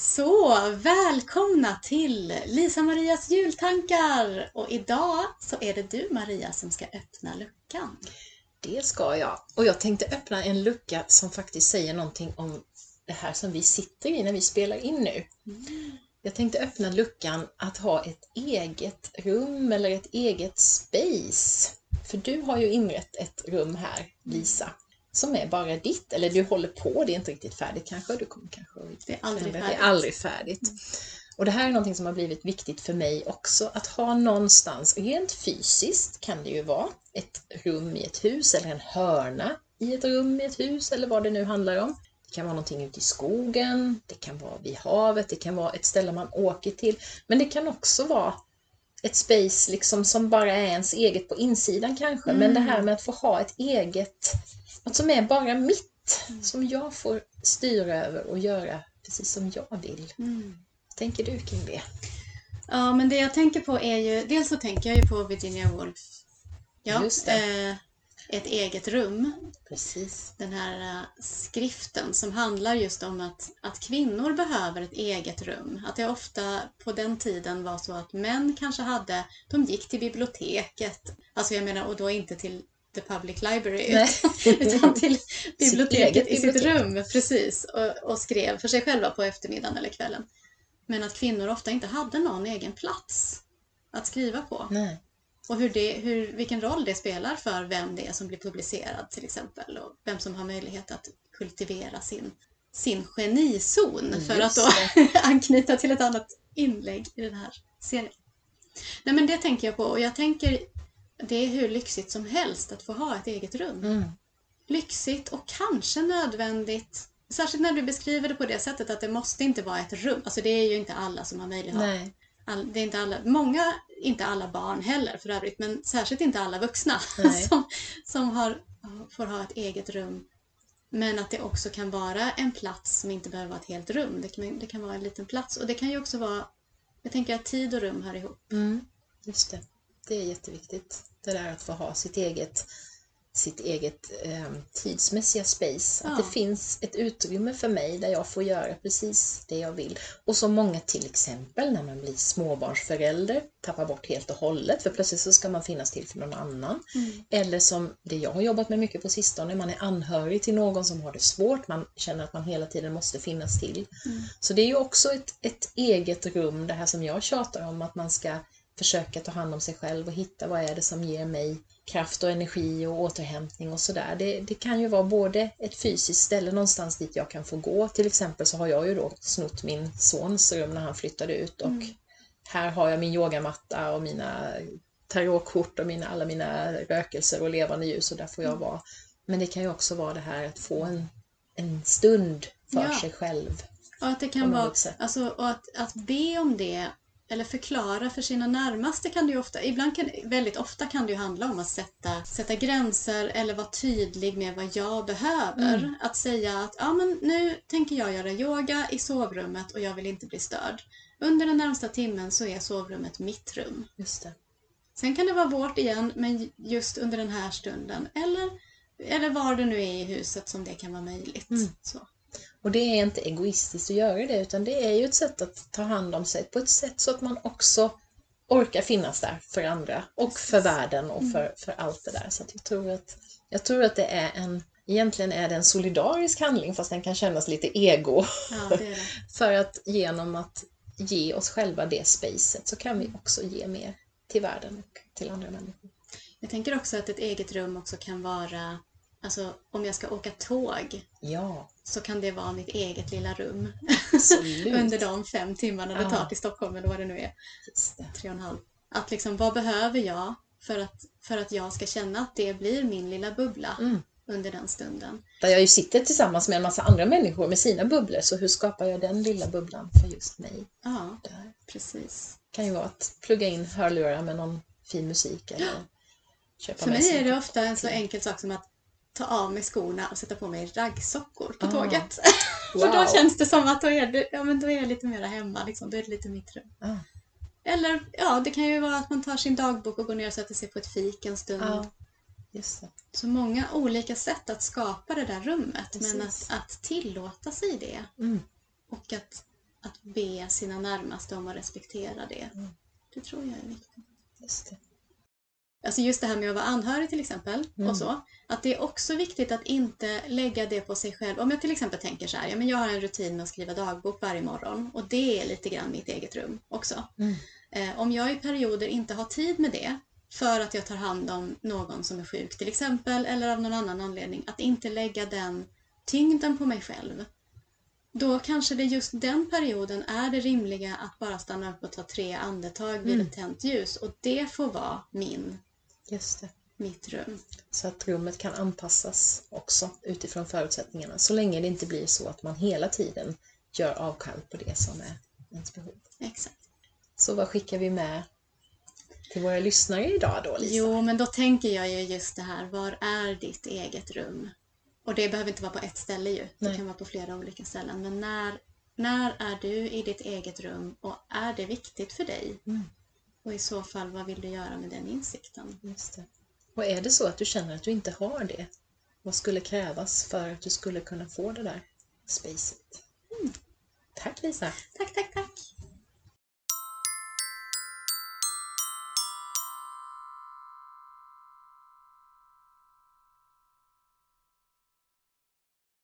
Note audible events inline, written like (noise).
Så, välkomna till Lisa-Marias jultankar! Och idag så är det du Maria som ska öppna luckan. Det ska jag. Och jag tänkte öppna en lucka som faktiskt säger någonting om det här som vi sitter i när vi spelar in nu. Mm. Jag tänkte öppna luckan att ha ett eget rum eller ett eget space. För du har ju inrett ett rum här, Lisa, som är bara ditt. Eller du håller på, det är inte riktigt färdigt kanske. Du kommer kanske Det är aldrig det färdigt. är aldrig färdigt. Och det här är någonting som har blivit viktigt för mig också, att ha någonstans, rent fysiskt kan det ju vara, ett rum i ett hus eller en hörna i ett rum i ett hus eller vad det nu handlar om. Det kan vara någonting ute i skogen, det kan vara vid havet, det kan vara ett ställe man åker till. Men det kan också vara ett space liksom som bara är ens eget på insidan kanske. Men det här med att få ha ett eget, något som är bara mitt, som jag får styra över och göra precis som jag vill. Mm. Tänker du kring det? Ja, men det jag tänker på är ju, dels så tänker jag ju på Virginia Woolf. Ja, Just det. Eh, ett eget rum. Precis. Den här eh, skriften som handlar just om att, att kvinnor behöver ett eget rum. Att det ofta på den tiden var så att män kanske hade, de gick till biblioteket, alltså jag menar och då inte till the public library Nej. (laughs) utan till (laughs) biblioteket eget i sitt bibliotek. rum precis och, och skrev för sig själva på eftermiddagen eller kvällen. Men att kvinnor ofta inte hade någon egen plats att skriva på. Nej. Och hur det, hur, vilken roll det spelar för vem det är som blir publicerad till exempel och vem som har möjlighet att kultivera sin, sin genizon för Just att då (laughs) anknyta till ett annat inlägg i den här serien. Nej men det tänker jag på och jag tänker det är hur lyxigt som helst att få ha ett eget rum. Mm. Lyxigt och kanske nödvändigt. Särskilt när du beskriver det på det sättet att det måste inte vara ett rum. Alltså det är ju inte alla som har möjlighet Nej. all, det är inte alla, många, inte alla barn heller för övrigt, men särskilt inte alla vuxna (laughs) som, som har, får ha ett eget rum. Men att det också kan vara en plats som inte behöver vara ett helt rum. Det kan, det kan vara en liten plats och det kan ju också vara, jag tänker att tid och rum hör ihop. Mm. Just det. Det är jätteviktigt. Det där att få ha sitt eget, sitt eget eh, tidsmässiga space. Att Ja. det finns ett utrymme för mig där jag får göra precis det jag vill. Och så många till exempel när man blir småbarnsförälder, tappar bort helt och hållet för plötsligt så ska man finnas till för någon annan. Eller som det jag har jobbat med mycket på sistone, man är anhörig till någon som har det svårt, man känner att man hela tiden måste finnas till. Så det är ju också ett, ett eget rum, det här som jag tjatar om, att man ska försöka ta hand om sig själv och hitta vad är det som ger mig kraft och energi och återhämtning och sådär. Det, det kan ju vara både ett fysiskt ställe någonstans dit jag kan få gå. Till exempel så har jag ju då snott min sons rum när han flyttade ut och här har jag min yogamatta och mina tarotkort och mina, alla mina rökelser och levande ljus och där får jag vara. Men det kan ju också vara det här att få en, en stund för Ja. sig själv. Och att det kan vara, sätt. alltså, och att, att be om det eller förklara för sina närmaste kan det ju ofta, ibland kan, väldigt ofta kan det ju handla om att sätta, sätta gränser eller vara tydlig med vad jag behöver. Mm. Att säga att ja, men nu tänker jag göra yoga i sovrummet och jag vill inte bli störd. Under den närmsta timmen så är sovrummet mitt rum. Just det. Sen kan det vara vårt igen, men just under den här stunden. Eller, eller var det nu är i huset som det kan vara möjligt. Mm. Så. Och det är inte egoistiskt att göra det utan det är ju ett sätt att ta hand om sig på ett sätt så att man också orkar finnas där för andra och för världen och för, för allt det där. Så jag, tror att, jag tror att det är en, egentligen är det en solidarisk handling fast den kan kännas lite ego. Ja, det (laughs) det. För att genom att ge oss själva det spacet så kan vi också ge mer till världen och till andra människor. Jag tänker också att ett eget rum också kan vara, alltså om jag ska åka tåg Ja, så kan det vara mitt eget lilla rum (laughs) under de fem timmarna det Ja. tar till Stockholm eller vad det nu är, det. tre och en halv. Att liksom, vad behöver jag för att, för att jag ska känna att det blir min lilla bubbla Mm. under den stunden? Där jag ju sitter tillsammans med en massa andra människor med sina bubblor, så hur skapar jag den lilla bubblan för just mig? Ja, Där. precis. kan ju vara att plugga in hörlurar med någon fin musik eller köpa För mig är det ofta en så enkel sak som att ta av mig skorna och sätta på mig raggsockor på Ah. tåget. Wow. (laughs) För då känns det som att då är, det, ja, men då är jag lite mer hemma, liksom. då är det lite mitt rum. Ah, Eller ja, det kan ju vara att man tar sin dagbok och går ner och sätter sig på ett fik en stund. ja, just det. Så många olika sätt att skapa det där rummet, men att, Precis. att tillåta sig det. Mm. Och att att be sina närmaste om att respektera det. Mm. Det tror jag är viktigt. Just det. Alltså just det här med att vara anhörig till exempel Mm. och så. Att det är också viktigt att inte lägga det på sig själv. Om jag till exempel tänker så här, ja men jag har en rutin med att skriva dagbok varje morgon och det är lite grann mitt eget rum också. Mm. Eh, om jag i perioder inte har tid med det för att jag tar hand om någon som är sjuk till exempel eller av någon annan anledning, att inte lägga den tyngden på mig själv. Då kanske det just den perioden är det rimliga att bara stanna upp och ta tre andetag vid Mm. ett tänt ljus och det får vara min, Just det. mitt rum. Så att rummet kan anpassas också utifrån förutsättningarna. Så länge det inte blir så att man hela tiden gör avkall på det som är ens behov. Exakt. Så vad skickar vi med till våra lyssnare idag då, Lisa? Jo, men då tänker jag ju just det här, var är ditt eget rum? Och det behöver inte vara på ett ställe ju. Det Nej. kan vara på flera olika ställen. Men när, när är du i ditt eget rum och är det viktigt för dig? Mm. Och i så fall, vad vill du göra med den insikten? Just det. Och är det så att du känner att du inte har det, vad skulle krävas för att du skulle kunna få det där spacet? Tack Lisa! Tack, tack, tack!